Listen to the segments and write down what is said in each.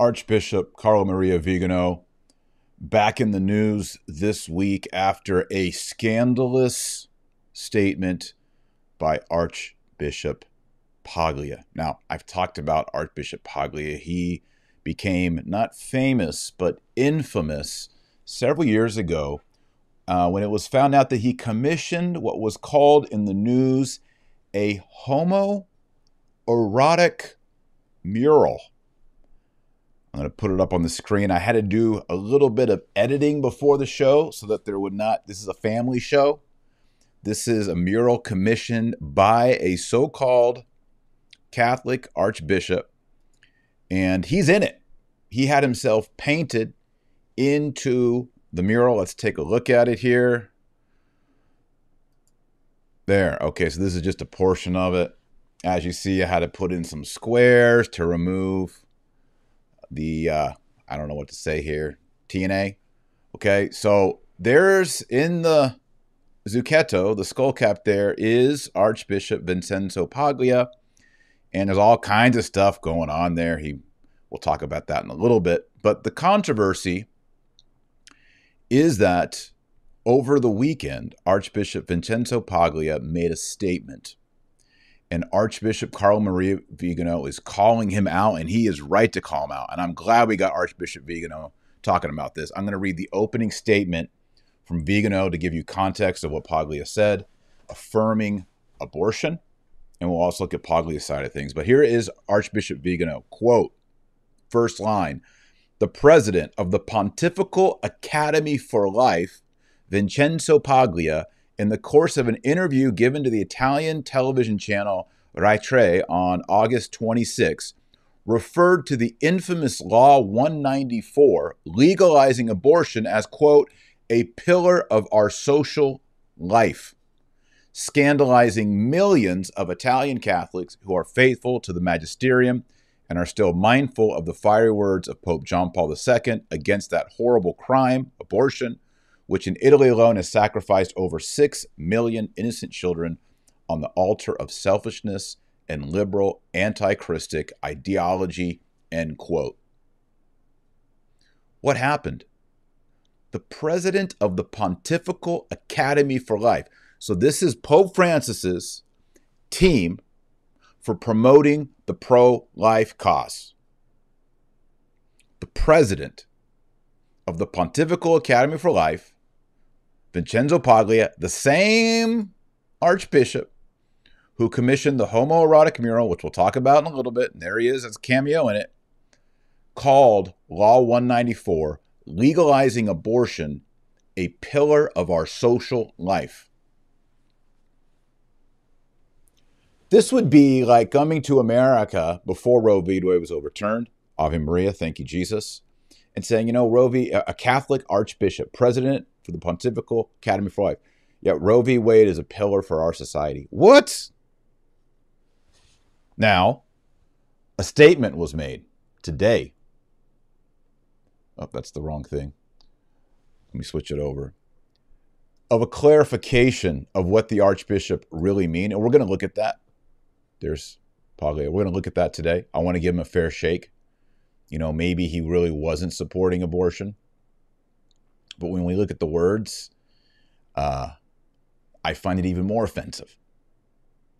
Archbishop Carlo Maria Vigano back in the news this week after a scandalous statement by Archbishop Paglia. Now, I've talked about Archbishop Paglia. He became not famous, but infamous several years ago uh, when it was found out that he commissioned what was called in the news a homoerotic mural. I'm going to put it up on the screen. I had to do a little bit of editing before the show so that there would not, this is a family show. This is a mural commissioned by a so called Catholic archbishop, and he's in it. He had himself painted into the mural. Let's take a look at it here. There. Okay, so this is just a portion of it. As you see, I had to put in some squares to remove the uh, I don't know what to say here TNA. Okay, so there's in the Zucchetto, the skull cap. There is Archbishop Vincenzo Paglia, and there's all kinds of stuff going on there. He we'll talk about that in a little bit. But the controversy is that over the weekend, Archbishop Vincenzo Paglia made a statement and Archbishop Carlo Maria Vigano is calling him out, and he is right to call him out. And I'm glad we got Archbishop Vigano talking about this. I'm going to read the opening statement from Vigano to give you context of what Paglia said, affirming abortion, and we'll also look at Paglia's side of things. But here is Archbishop Vigano quote, first line: The president of the Pontifical Academy for Life, Vincenzo Paglia in the course of an interview given to the Italian television channel Rai Tre on August 26, referred to the infamous Law 194 legalizing abortion as, quote, a pillar of our social life, scandalizing millions of Italian Catholics who are faithful to the magisterium and are still mindful of the fiery words of Pope John Paul II against that horrible crime, abortion, which in Italy alone has sacrificed over 6 million innocent children on the altar of selfishness and liberal anti-Christic ideology, end quote. What happened? The president of the Pontifical Academy for Life. So this is Pope Francis's team for promoting the pro-life cause. The president of the Pontifical Academy for Life Vincenzo Paglia, the same archbishop who commissioned the homoerotic mural, which we'll talk about in a little bit, and there he is a cameo in it, called Law 194, legalizing abortion a pillar of our social life. This would be like coming to America before Roe v. Wade was overturned. Ave Maria, thank you, Jesus. And saying, you know, Roe v. a Catholic archbishop, president for the Pontifical Academy for Life. Yet Roe v. Wade is a pillar for our society. What? Now, a statement was made today. Oh, that's the wrong thing. Let me switch it over. Of a clarification of what the Archbishop really mean. And we're going to look at that. There's Paglia. We're going to look at that today. I want to give him a fair shake. You know, maybe he really wasn't supporting abortion. But when we look at the words, uh, I find it even more offensive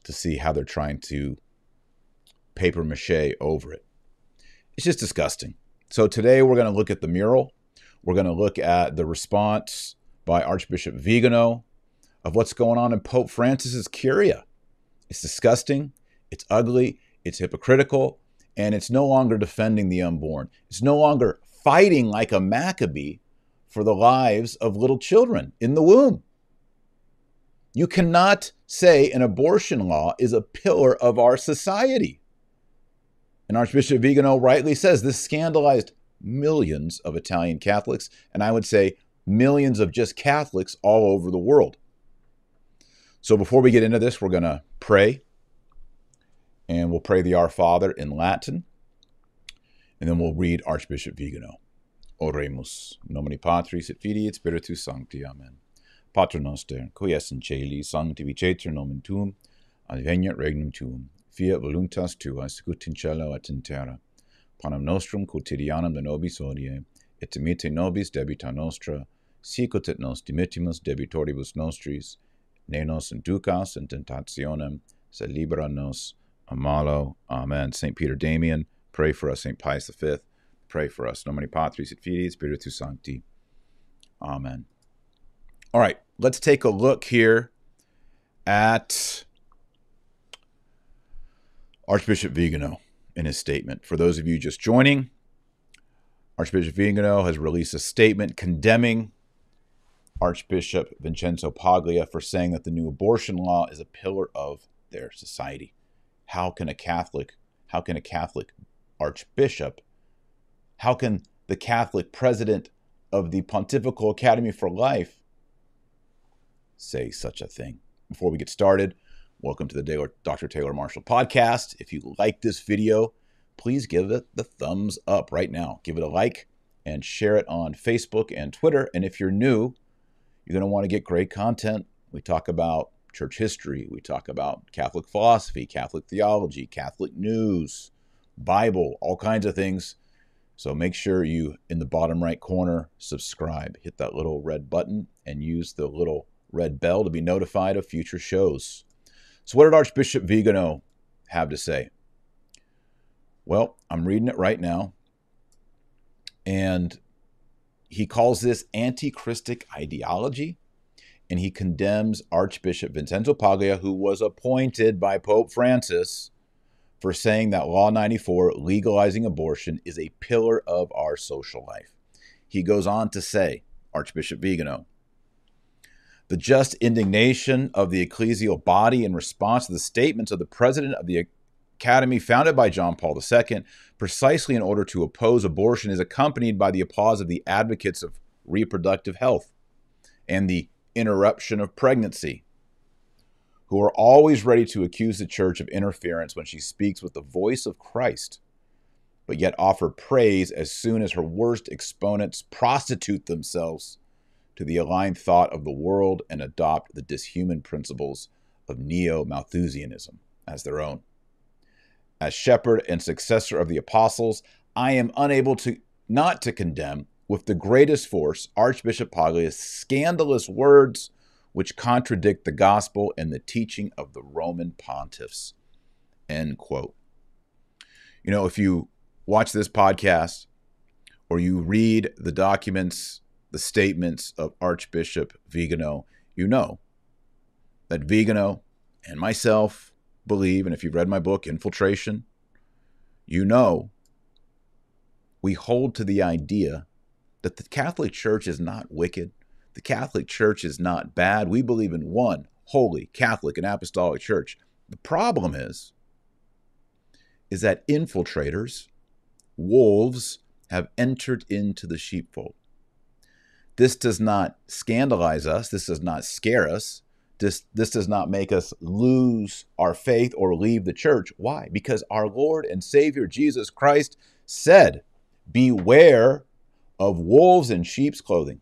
to see how they're trying to paper mache over it. It's just disgusting. So today we're going to look at the mural. We're going to look at the response by Archbishop Vigano of what's going on in Pope Francis's curia. It's disgusting, it's ugly, it's hypocritical, and it's no longer defending the unborn. It's no longer fighting like a Maccabee for the lives of little children in the womb. You cannot say an abortion law is a pillar of our society. And Archbishop Vigano rightly says this scandalized millions of Italian Catholics, and I would say millions of just Catholics all over the world. So before we get into this, we're going to pray. And we'll pray the Our Father in Latin. And then we'll read Archbishop Vigano. Oremus. Nomini Patris et Filii et Spiritus Sancti. Amen. Pater noster, qui es in caeli, sanctificetur nomen tuum, adveniat regnum tuum, fiat voluntas tua sicut in cielo et in terra. Panem nostrum quotidianum de nobis odie, et dimitte nobis debita nostra, sicut et nos dimittimus debitoribus nostris, ne nos inducas in tentationem, sed libera nos a malo. Amen. St. Peter Damian, pray for us, St. Pius V. pray for us. Nomine Patris et Filii Spiritus Sancti. Amen. All right, let's take a look here at Archbishop Vigano in his statement. For those of you just joining, Archbishop Vigano has released a statement condemning Archbishop Vincenzo Paglia for saying that the new abortion law is a pillar of their society. How can a Catholic, how can a Catholic archbishop, how can the Catholic president of the Pontifical Academy for Life say such a thing? Before we get started, welcome to the Dr. Taylor Marshall podcast. If you like this video, please give it the thumbs up right now. Give it a like and share it on Facebook and Twitter. And if you're new, you're going to want to get great content. We talk about church history, we talk about Catholic philosophy, Catholic theology, Catholic news, Bible, all kinds of things. So make sure you, in the bottom right corner, subscribe. Hit that little red button and use the little red bell to be notified of future shows. So, what did Archbishop Vigano have to say? Well, I'm reading it right now. And he calls this anti-Christic ideology, and he condemns Archbishop Vincenzo Paglia, who was appointed by Pope Francis, for saying that Law 94, legalizing abortion, is a pillar of our social life. He goes on to say, Archbishop Vigano, the just indignation of the ecclesial body in response to the statements of the president of the Academy, founded by John Paul II, precisely in order to oppose abortion, is accompanied by the applause of the advocates of reproductive health and the interruption of pregnancy, who are always ready to accuse the church of interference when she speaks with the voice of Christ, but yet offer praise as soon as her worst exponents prostitute themselves to the aligned thought of the world and adopt the dishuman principles of neo Malthusianism as their own. As shepherd and successor of the apostles, I am unable to not to condemn with the greatest force Archbishop Paglia's scandalous words which contradict the gospel and the teaching of the Roman pontiffs. End quote. You know, if you watch this podcast or you read the documents, the statements of Archbishop Vigano, you know that Vigano and myself believe, and if you've read my book, Infiltration, you know we hold to the idea that the Catholic Church is not wicked. The Catholic Church is not bad. We believe in one holy Catholic and Apostolic Church. The problem is, is that infiltrators, wolves, have entered into the sheepfold. This does not scandalize us. This does not scare us. This, this does not make us lose our faith or leave the church. Why? Because our Lord and Savior Jesus Christ said, Beware of wolves in sheep's clothing.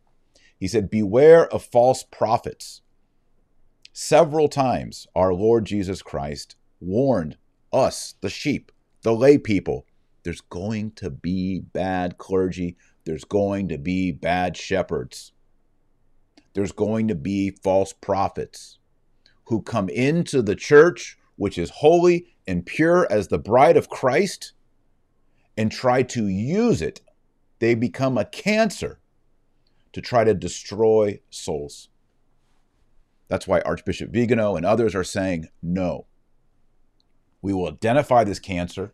He said, Beware of false prophets. Several times, our Lord Jesus Christ warned us, the sheep, the lay people, there's going to be bad clergy, there's going to be bad shepherds there's going to be false prophets who come into the church, which is holy and pure as the bride of Christ, and try to use it. They become a cancer to try to destroy souls. That's why Archbishop Vigano and others are saying no. We will identify this cancer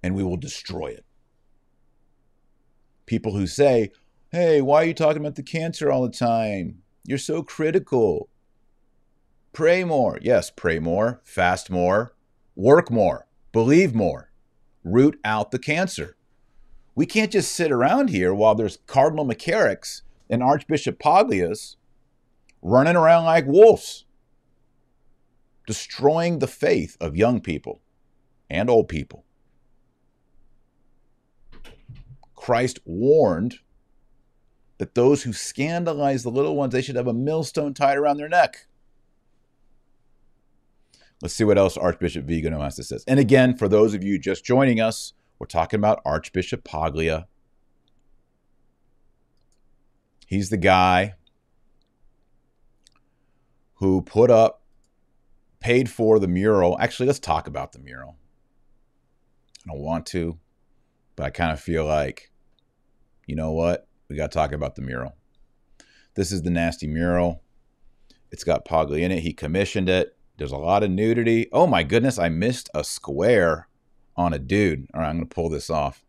and we will destroy it. People who say, Hey, why are you talking about the cancer all the time? You're so critical. Pray more. Yes, pray more, fast more, work more, believe more, root out the cancer. We can't just sit around here while there's Cardinal McCarricks and Archbishop Paglias running around like wolves, destroying the faith of young people and old people. Christ warned that those who scandalize the little ones, they should have a millstone tied around their neck. Let's see what else Archbishop Vigano has to say. And again, for those of you just joining us, We're talking about Archbishop Paglia. He's the guy who put up, paid for the mural. Actually, let's talk about the mural. I don't want to, but I kind of feel like, you know what? We got to talk about the mural. This is the nasty mural. It's got Paglia in it. He commissioned it. There's a lot of nudity. Oh my goodness, I missed a square on a dude. All right, I'm going to pull this off.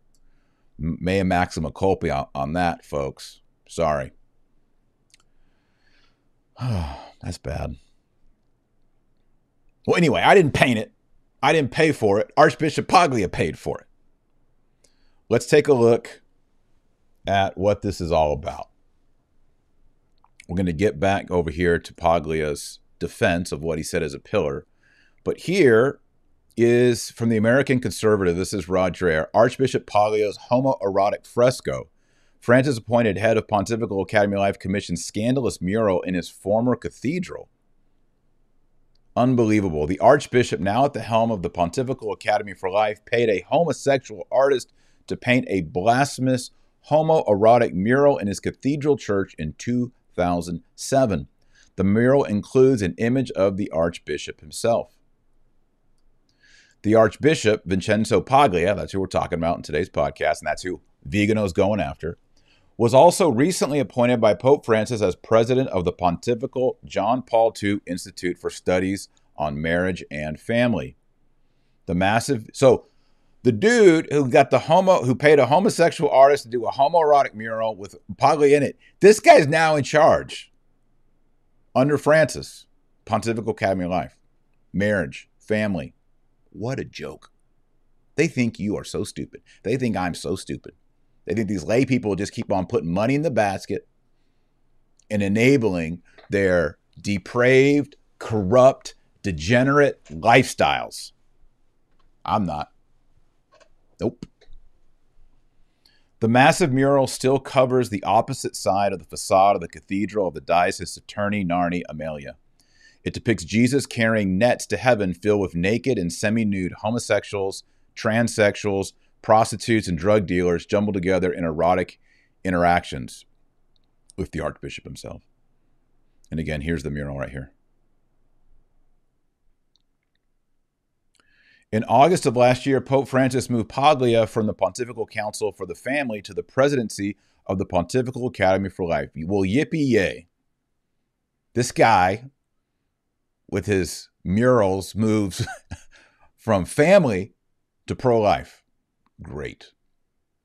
Mea maxima culpa on, on that, folks. Sorry. That's bad. Well, anyway, I didn't paint it. I didn't pay for it. Archbishop Paglia paid for it. Let's take a look at what this is all about. We're going to get back over here to Paglia's defense of what he said as a pillar. But here is from the American Conservative. This is Rod Dreher. Archbishop Paglia's homoerotic fresco. Francis appointed head of Pontifical Academy of Life Commission scandalous mural in his former cathedral. Unbelievable. The Archbishop, now at the helm of the Pontifical Academy for Life, paid a homosexual artist to paint a blasphemous homoerotic mural in his cathedral church in 2007. The mural includes an image of the Archbishop himself. The Archbishop, Vincenzo Paglia, that's who we're talking about in today's podcast, and that's who Vigano's going after, was also recently appointed by Pope Francis as president of the Pontifical John Paul II Institute for Studies on Marriage and Family. The massive so the dude who got the homo who paid a homosexual artist to do a homoerotic mural with Paglia in it. This guy's now in charge under Francis, Pontifical Academy of Life, marriage, family. What a joke. They think you are so stupid. They think I'm so stupid. They think these lay people just keep on putting money in the basket and enabling their depraved, corrupt, degenerate lifestyles. I'm not. Nope. The massive mural still covers the opposite side of the facade of the Cathedral of the Diocese Terni Narni Amelia. It depicts Jesus carrying nets to heaven filled with naked and semi nude homosexuals, transsexuals, prostitutes, and drug dealers jumbled together in erotic interactions with the Archbishop himself. And again, here's the mural right here. In August of last year, Pope Francis moved Paglia from the Pontifical Council for the Family to the presidency of the Pontifical Academy for Life. Well, yippee yay. This guy, with his murals, moves from family to pro life. Great.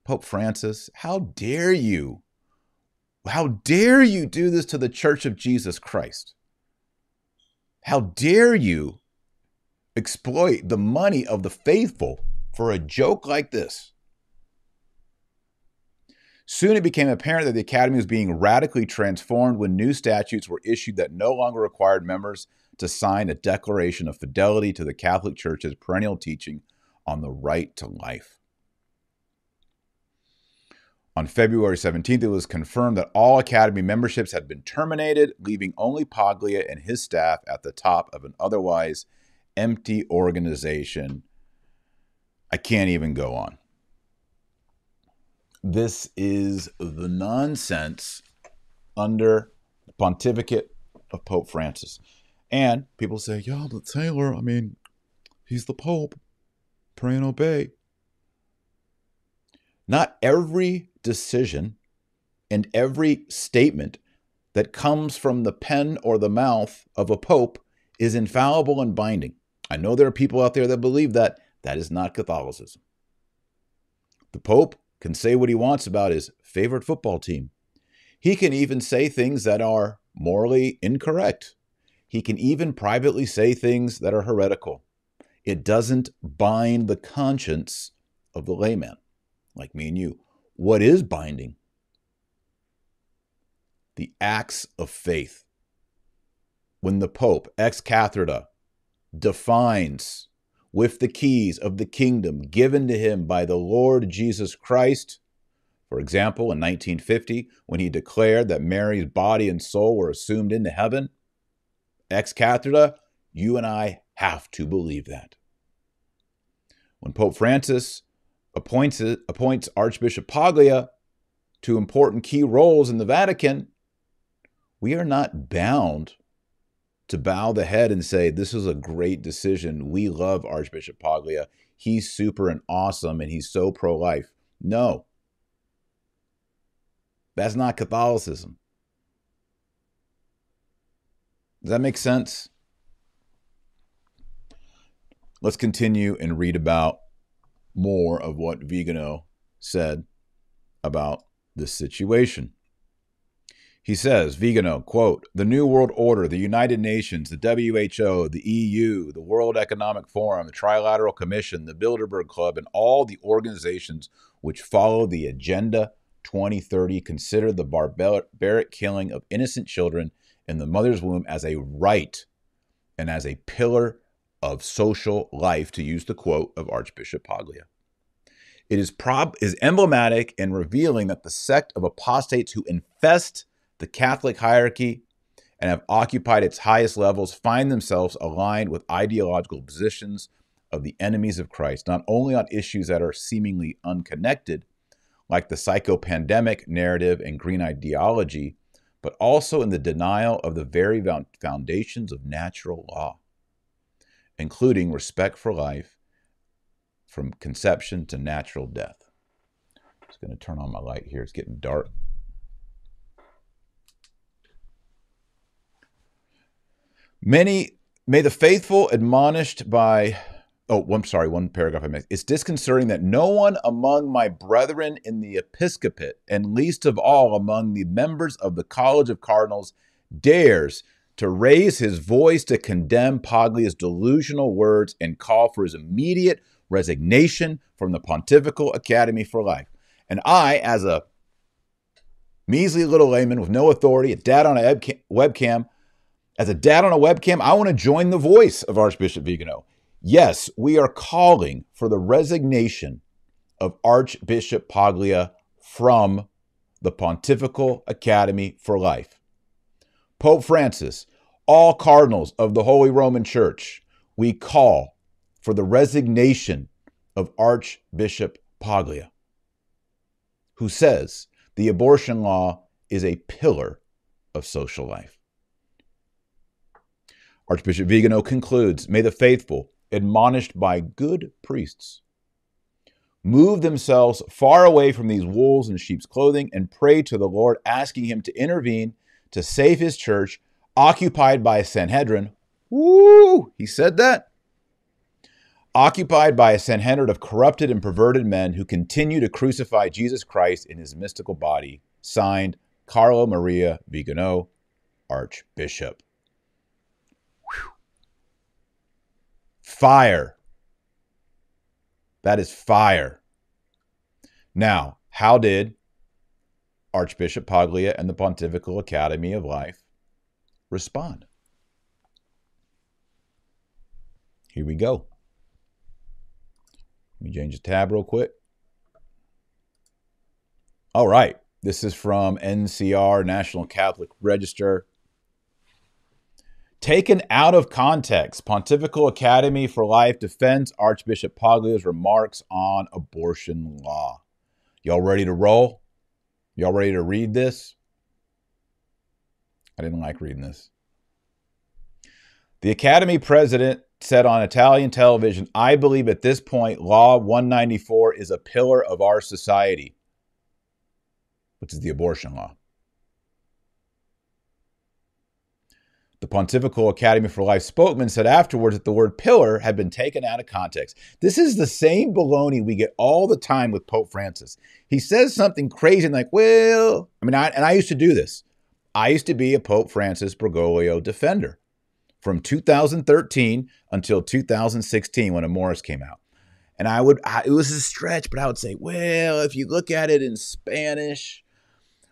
Pope Francis, how dare you? How dare you do this to the Church of Jesus Christ? How dare you exploit the money of the faithful for a joke like this? Soon it became apparent that the Academy was being radically transformed when new statutes were issued that no longer required members to sign a declaration of fidelity to the Catholic Church's perennial teaching on the right to life. On February 17th, it was confirmed that all Academy memberships had been terminated, leaving only Paglia and his staff at the top of an otherwise empty organization. I can't even go on. This is the nonsense under the pontificate of Pope Francis. And people say, yeah, but Taylor, I mean, he's the Pope. Pray and obey. Not every decision and every statement that comes from the pen or the mouth of a pope is infallible and binding. I know there are people out there that believe that. That is not Catholicism. The pope can say what he wants about his favorite football team. He can even say things that are morally incorrect. He can even privately say things that are heretical. It doesn't bind the conscience of the layman like me and you. What is binding? The acts of faith. When the Pope, ex cathedra, defines with the keys of the kingdom given to him by the Lord Jesus Christ, for example, in 1950, when he declared that Mary's body and soul were assumed into heaven, ex cathedra, you and I have to believe that. When Pope Francis appoints, appoints Archbishop Paglia to important key roles in the Vatican, we are not bound to bow the head and say, This is a great decision. We love Archbishop Paglia. He's super and awesome and he's so pro life. No. That's not Catholicism. Does that make sense? Let's continue and read about more of what Vigano said about this situation. He says, Vigano, quote, the New World Order, the United Nations, the WHO, the EU, the World Economic Forum, the Trilateral Commission, the Bilderberg Club, and all the organizations which follow the Agenda 2030 consider the barbaric killing of innocent children in the mother's womb as a right and as a pillar of social life, to use the quote of Archbishop Paglia. It is, prob- is emblematic and revealing that the sect of apostates who infest the Catholic hierarchy and have occupied its highest levels find themselves aligned with ideological positions of the enemies of Christ, not only on issues that are seemingly unconnected, like the psychopandemic narrative and green ideology, but also in the denial of the very foundations of natural law, including respect for life from conception to natural death. I'm just going to turn on my light here. It's getting dark. Many may the faithful admonished by oh I'm sorry one paragraph I missed. It's disconcerting that no one among my brethren in the episcopate and least of all among the members of the College of Cardinals dares to raise his voice to condemn Paglia's delusional words and call for his immediate resignation from the Pontifical Academy for Life. And I, as a measly little layman with no authority, a dad on a webcam, as a dad on a webcam, I want to join the voice of Archbishop Vigano. Yes, we are calling for the resignation of Archbishop Paglia from the Pontifical Academy for Life. Pope Francis, all cardinals of the Holy Roman Church, we call for the resignation of Archbishop Paglia, who says the abortion law is a pillar of social life. Archbishop Vigano concludes May the faithful, admonished by good priests, move themselves far away from these wolves in sheep's clothing and pray to the Lord, asking Him to intervene to save His church, occupied by a Sanhedrin. Woo! He said that. Occupied by a Sanhedrin of corrupted and perverted men who continue to crucify Jesus Christ in his mystical body. Signed, Carlo Maria Vigano, Archbishop. Fire. That is fire. Now, how did Archbishop Paglia and the Pontifical Academy of Life respond? Here we go. Let me change the tab real quick. All right. This is from NCR, National Catholic Register. Taken out of context, Pontifical Academy for Life defends Archbishop Paglia's remarks on abortion law. Y'all ready to roll? Y'all ready to read this? I didn't like reading this. The Academy president said on Italian television, I believe at this point, Law 194 is a pillar of our society, which is the abortion law. The Pontifical Academy for Life spokesman said afterwards that the word pillar had been taken out of context. This is the same baloney we get all the time with Pope Francis. He says something crazy and like, well, I mean, I, and I used to do this. I used to be a Pope Francis Bergoglio defender from 2013 until 2016 when Amoris came out. And I would, I, it was a stretch, but I would say, well, if you look at it in Spanish,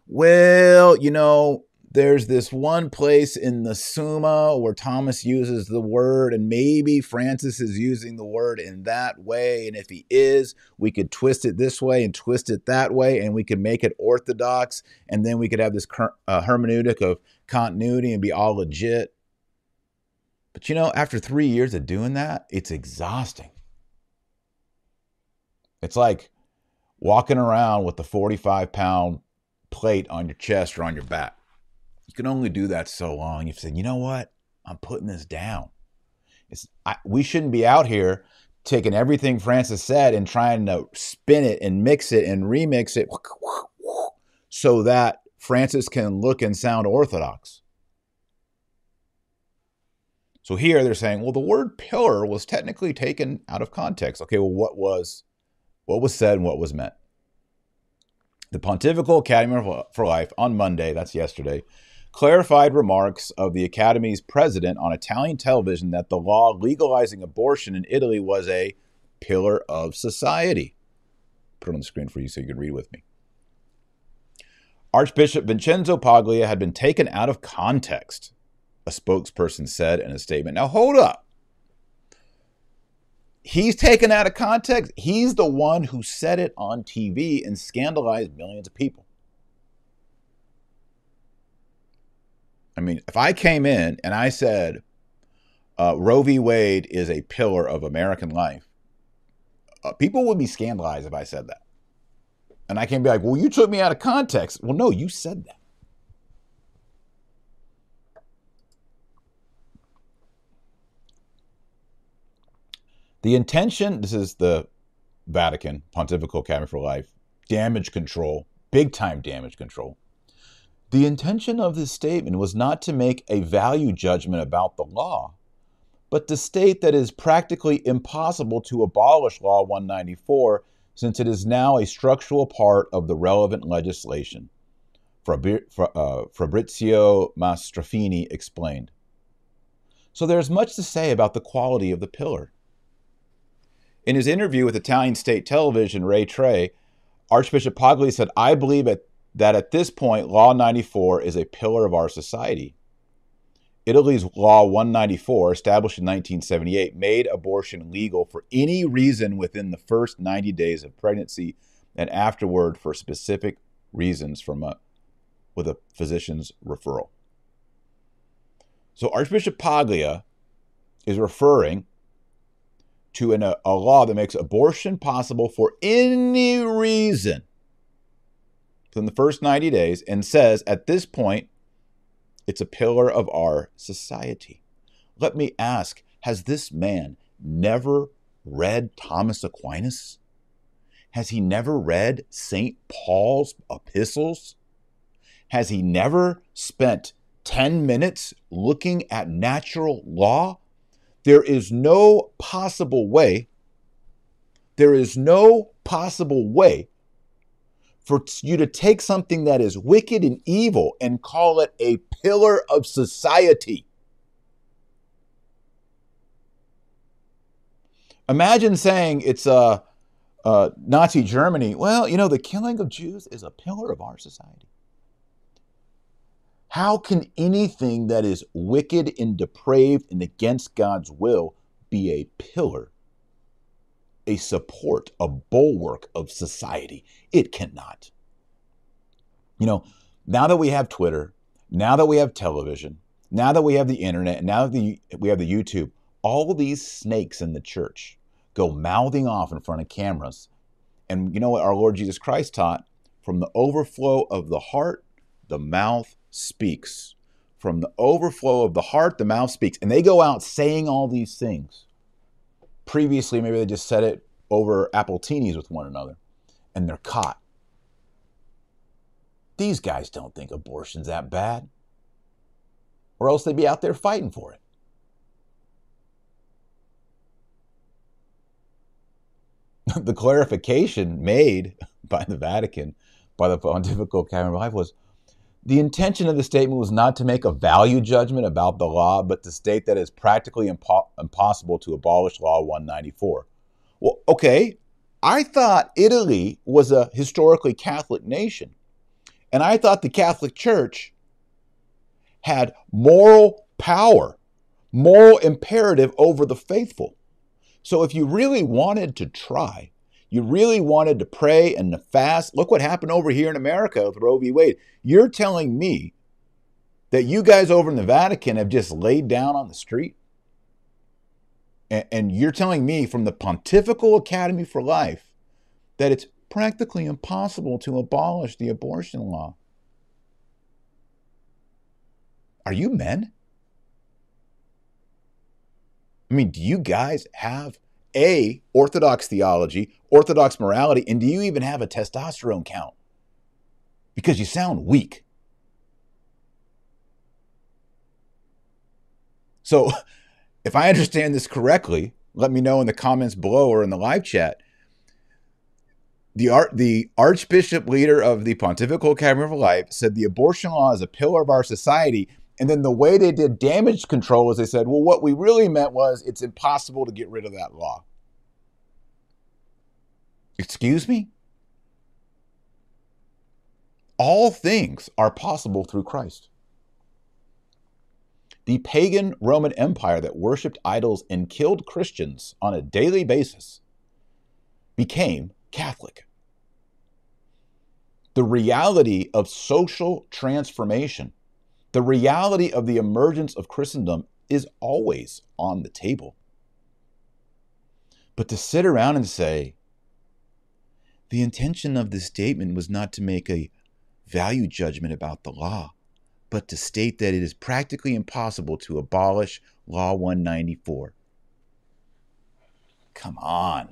well, you know, there's this one place in the Summa where Thomas uses the word, and maybe Francis is using the word in that way. And if he is, we could twist it this way and twist it that way, and we could make it orthodox. And then we could have this uh, hermeneutic of continuity and be all legit. But you know, after three years of doing that, it's exhausting. It's like walking around with a 45 pound plate on your chest or on your back. You can only do that so long. You've said, you know what? I'm putting this down. It's, I, we shouldn't be out here taking everything Francis said and trying to spin it and mix it and remix it so that Francis can look and sound orthodox. So here they're saying, well, the word pillar was technically taken out of context. Okay, well, what was what was said and what was meant? The Pontifical Academy for Life on Monday, that's yesterday, clarified remarks of the Academy's president on Italian television that the law legalizing abortion in Italy was a pillar of society. Put it on the screen for you so you can read with me. Archbishop Vincenzo Paglia had been taken out of context a spokesperson said in a statement. Now, hold up. He's taken out of context. He's the one who said it on TV and scandalized millions of people. I mean, if I came in and I said uh, Roe v. Wade is a pillar of American life, uh, people would be scandalized if I said that. And I can't be like, well, you took me out of context. Well, no, you said that. The intention, this is the Vatican, Pontifical Academy for Life, damage control, big time damage control. The intention of this statement was not to make a value judgment about the law, but to state that it is practically impossible to abolish Law 194 since it is now a structural part of the relevant legislation. Uh, Fabrizio Mastrofini explained. So there's much to say about the quality of the pillar. In his interview with Italian state television, Rai Tre, Archbishop Paglia said, I believe at, that at this point, Law 94 is a pillar of our society. Italy's Law 194, established in 1978, made abortion legal for any reason within the first 90 days of pregnancy and afterward for specific reasons from a, with a physician's referral. So Archbishop Paglia is referring to an, a, a law that makes abortion possible for any reason within the first 90 days and says at this point, it's a pillar of our society. Let me ask Has this man never read Thomas Aquinas? Has he never read St. Paul's epistles? Has he never spent 10 minutes looking at natural law there is no possible way, there is no possible way for you to take something that is wicked and evil and call it a pillar of society. Imagine saying it's a, a Nazi Germany. Well, you know, the killing of Jews is a pillar of our society. How can anything that is wicked and depraved and against God's will be a pillar, a support, a bulwark of society? It cannot. You know, now that we have Twitter, now that we have television, now that we have the internet, now that we have the YouTube, all these snakes in the church go mouthing off in front of cameras. And you know what our Lord Jesus Christ taught? From the overflow of the heart, the mouth speaks. From the overflow of the heart, the mouth speaks. And they go out saying all these things. Previously, maybe they just said it over appletinis with one another, and they're caught. These guys don't think abortion's that bad, or else they'd be out there fighting for it. the clarification made by the Vatican, by the Pontifical Academy of Life, was the intention of the statement was not to make a value judgment about the law, but to state that it's practically impo- impossible to abolish Law 194. Well, okay, I thought Italy was a historically Catholic nation, and I thought the Catholic Church had moral power, moral imperative over the faithful. So if you really wanted to try you really wanted to pray and to fast. Look what happened over here in America with Roe v. Wade. You're telling me that you guys over in the Vatican have just laid down on the street? And, you're telling me from the Pontifical Academy for Life that it's practically impossible to abolish the abortion law. Are you men? I mean, do you guys have a orthodox theology, orthodox morality, and do you even have a testosterone count? Because you sound weak. So, if I understand this correctly, let me know in the comments below or in the live chat. The, art, the Archbishop leader of the Pontifical Academy of Life said the abortion law is a pillar of our society. And then the way they did damage control is they said, well, what we really meant was it's impossible to get rid of that law. Excuse me? All things are possible through Christ. The pagan Roman Empire that worshiped idols and killed Christians on a daily basis became Catholic. The reality of social transformation, the reality of the emergence of Christendom is always on the table. But to sit around and say, the intention of this statement was not to make a value judgment about the law, but to state that it is practically impossible to abolish Law 194. Come on.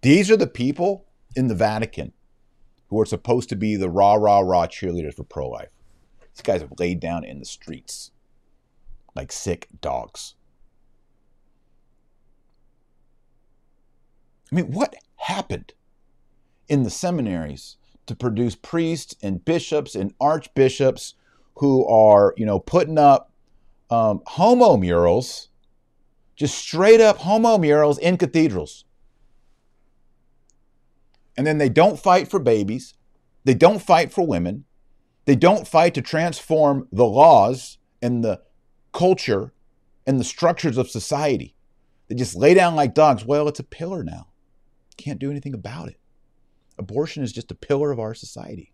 These are the people in the Vatican who are supposed to be the rah, rah, rah cheerleaders for pro life. These guys have laid down in the streets like sick dogs. I mean, what happened in the seminaries to produce priests and bishops and archbishops who are, you know, putting up um, homo murals, just straight up homo murals in cathedrals. And then they don't fight for babies. They don't fight for women. They don't fight to transform the laws and the culture and the structures of society. They just lay down like dogs. Well, it's a pillar now. Can't do anything about it. Abortion is just a pillar of our society.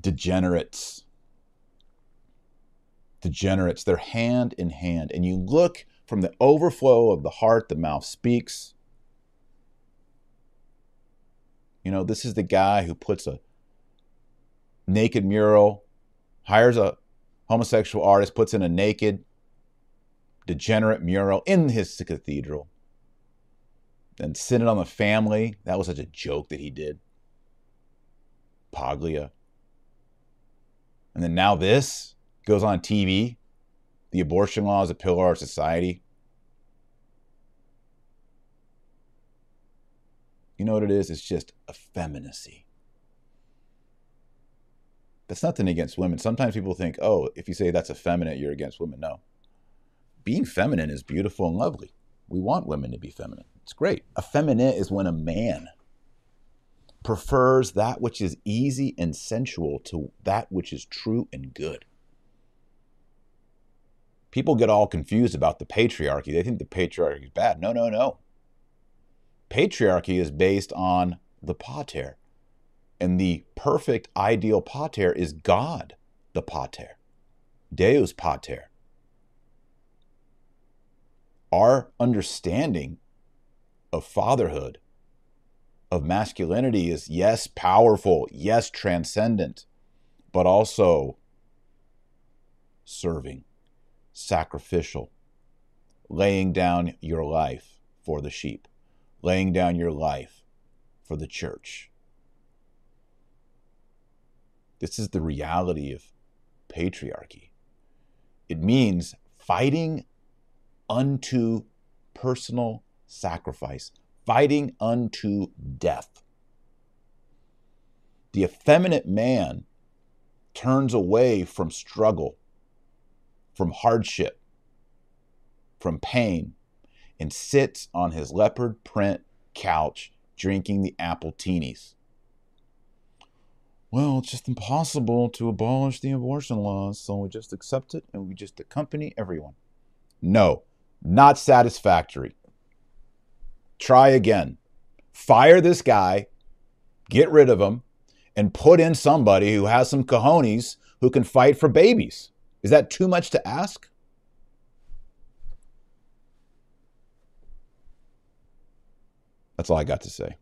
Degenerates. Degenerates, they're hand in hand. And you look from the overflow of the heart, the mouth speaks. You know, this is the guy who puts a naked mural, hires a homosexual artist, puts in a naked, degenerate mural in his cathedral and send it on the family. That was such a joke that he did. Paglia. And then now this goes on TV. The abortion law is a pillar of society. You know what it is? It's just effeminacy. That's nothing against women. Sometimes people think, oh, if you say that's effeminate, you're against women. No. Being feminine is beautiful and lovely. We want women to be feminine. It's great. Effeminate is when a man prefers that which is easy and sensual to that which is true and good. People get all confused about the patriarchy. They think the patriarchy is bad. No, no, no. Patriarchy is based on the pater. And the perfect ideal pater is God, the pater. Deus pater. Our understanding of fatherhood, of masculinity is yes, powerful, yes, transcendent, but also serving, sacrificial, laying down your life for the sheep, laying down your life for the church. This is the reality of patriarchy. It means fighting unto personal sacrifice, fighting unto death. The effeminate man turns away from struggle, from hardship, from pain, and sits on his leopard print couch drinking the Appletinis. Well, it's just impossible to abolish the abortion laws, so we just accept it and we just accompany everyone. No, not satisfactory. Try again. Fire this guy, get rid of him, and put in somebody who has some cojones who can fight for babies. Is that too much to ask? That's all I got to say.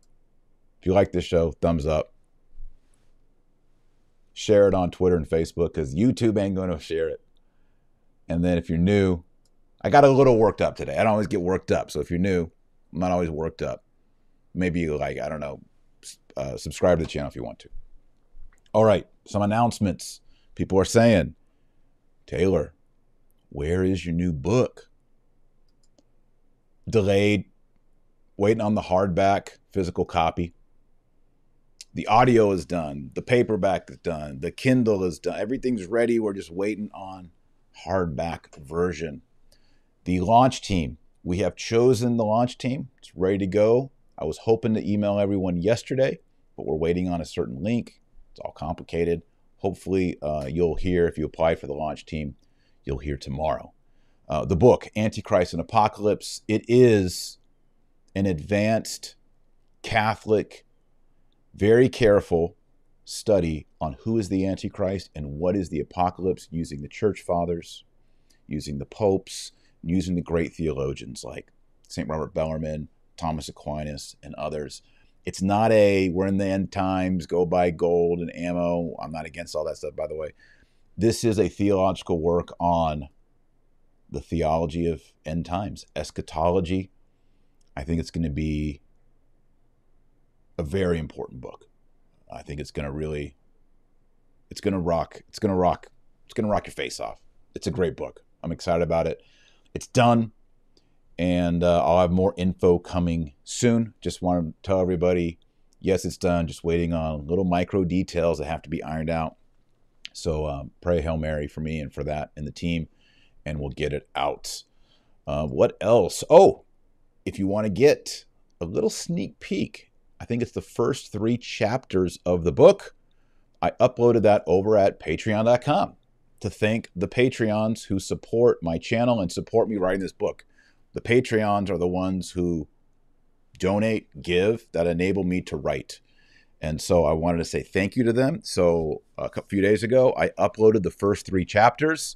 If you like this show, thumbs up. Share it on Twitter and Facebook because YouTube ain't going to share it. And then if you're new, I got a little worked up today. I don't always get worked up. So if you're new, I'm not always worked up. Maybe you like, I don't know, uh, subscribe to the channel if you want to. All right, some announcements. People are saying, Taylor, where is your new book? Delayed, waiting on the hardback physical copy. The audio is done. The paperback is done. The Kindle is done. Everything's ready. We're just waiting on hardback version. The launch team. We have chosen the launch team. It's ready to go. I was hoping to email everyone yesterday, but we're waiting on a certain link. It's all complicated. Hopefully, uh, you'll hear if you apply for the launch team, you'll hear tomorrow. Uh, the book, Antichrist and Apocalypse, it is an advanced Catholic, very careful study on who is the Antichrist and what is the apocalypse using the church fathers, using the popes, using the great theologians like St. Robert Bellarmine, Thomas Aquinas, and others. It's not a we're in the end times, go buy gold and ammo. I'm not against all that stuff, by the way. This is a theological work on the theology of end times, eschatology. I think it's going to be a very important book. I think it's going to really, it's going to rock. It's going to rock. It's going to rock your face off. It's a great book. I'm excited about it. It's done and uh, I'll have more info coming soon. Just want to tell everybody, yes, it's done. Just waiting on little micro details that have to be ironed out. So um, pray Hail Mary for me and for that and the team, and we'll get it out. Uh, what else? Oh, if you want to get a little sneak peek, I think it's the first three chapters of the book. I uploaded that over at patreon.com to thank the Patreons who support my channel and support me writing this book. The Patreons are the ones who donate, give, that enable me to write. And so I wanted to say thank you to them. So a few days ago, I uploaded the first three chapters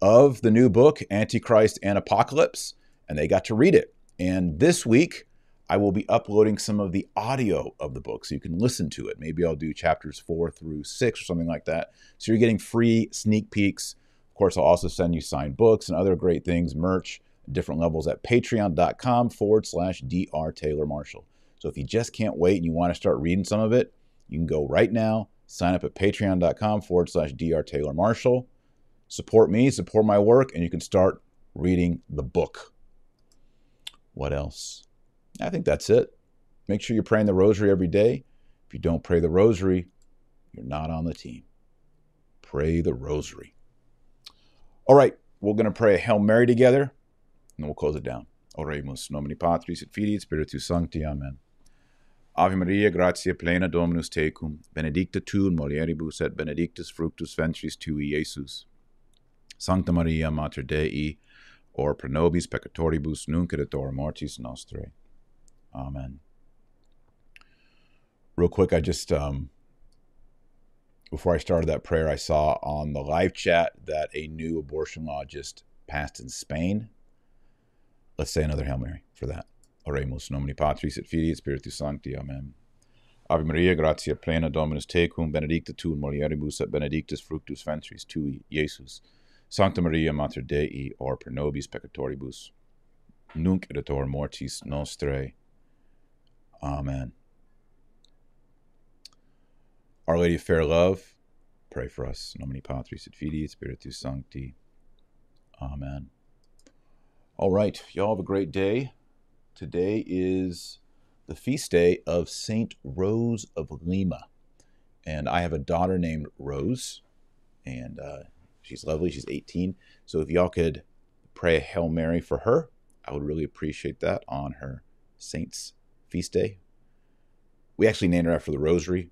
of the new book, Antichrist and Apocalypse, and they got to read it. And this week, I will be uploading some of the audio of the book so you can listen to it. Maybe I'll do chapters four through six or something like that. So you're getting free sneak peeks. Of course, I'll also send you signed books and other great things, merch different levels at patreon.com forward slash Dr. Taylor Marshall. So if you just can't wait and you want to start reading some of it, you can go right now, sign up at patreon.com forward slash Dr. Taylor Marshall. Support me, support my work, and you can start reading the book. What else? I think that's it. Make sure you're praying the rosary every day. If you don't pray the rosary, you're not on the team. Pray the rosary. All right, we're going to pray a Hail Mary together and we'll close it down. Oremus nomini Patris et Filii Spiritus Sancti. Amen. Ave Maria, gratia plena Dominus tecum, benedicta tu in mulieribus et benedictus fructus ventris tui, Iesus. Sancta Maria, Mater Dei, or pro nobis peccatoribus, nunc et mortis nostrae. Amen. Real quick, I just, um, before I started that prayer, I saw on the live chat that a new abortion law just passed in Spain. Let's say another Hail Mary for that. Oremus nomini Patris et Filii et Spiritus Sancti. Amen. Ave Maria, gratia plena Dominus tecum, benedicta tu in mulieribus et benedictus fructus ventris tui, Iesus. Sancta Maria, Mater Dei, or per nobis peccatoribus, nunc hora mortis nostrae. Amen. Our Lady of Fair Love, pray for us. Nomini Patris et Filii Spiritus Sancti. Amen. All right, y'all have a great day. Today is the feast day of Saint Rose of Lima. And I have a daughter named Rose, and uh, she's lovely. She's 18. So if y'all could pray a Hail Mary for her, I would really appreciate that on her Saint's feast day. We actually named her after the Rosary,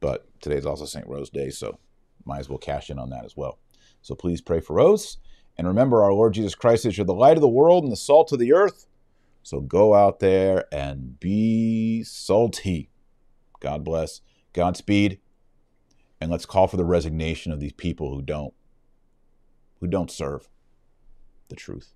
but today's also St. Rose Day, so might as well cash in on that as well. So please pray for Rose. And remember, our Lord Jesus Christ is you're the light of the world and the salt of the earth. So go out there and be salty. God bless. Godspeed. And let's call for the resignation of these people who don't who don't serve the truth.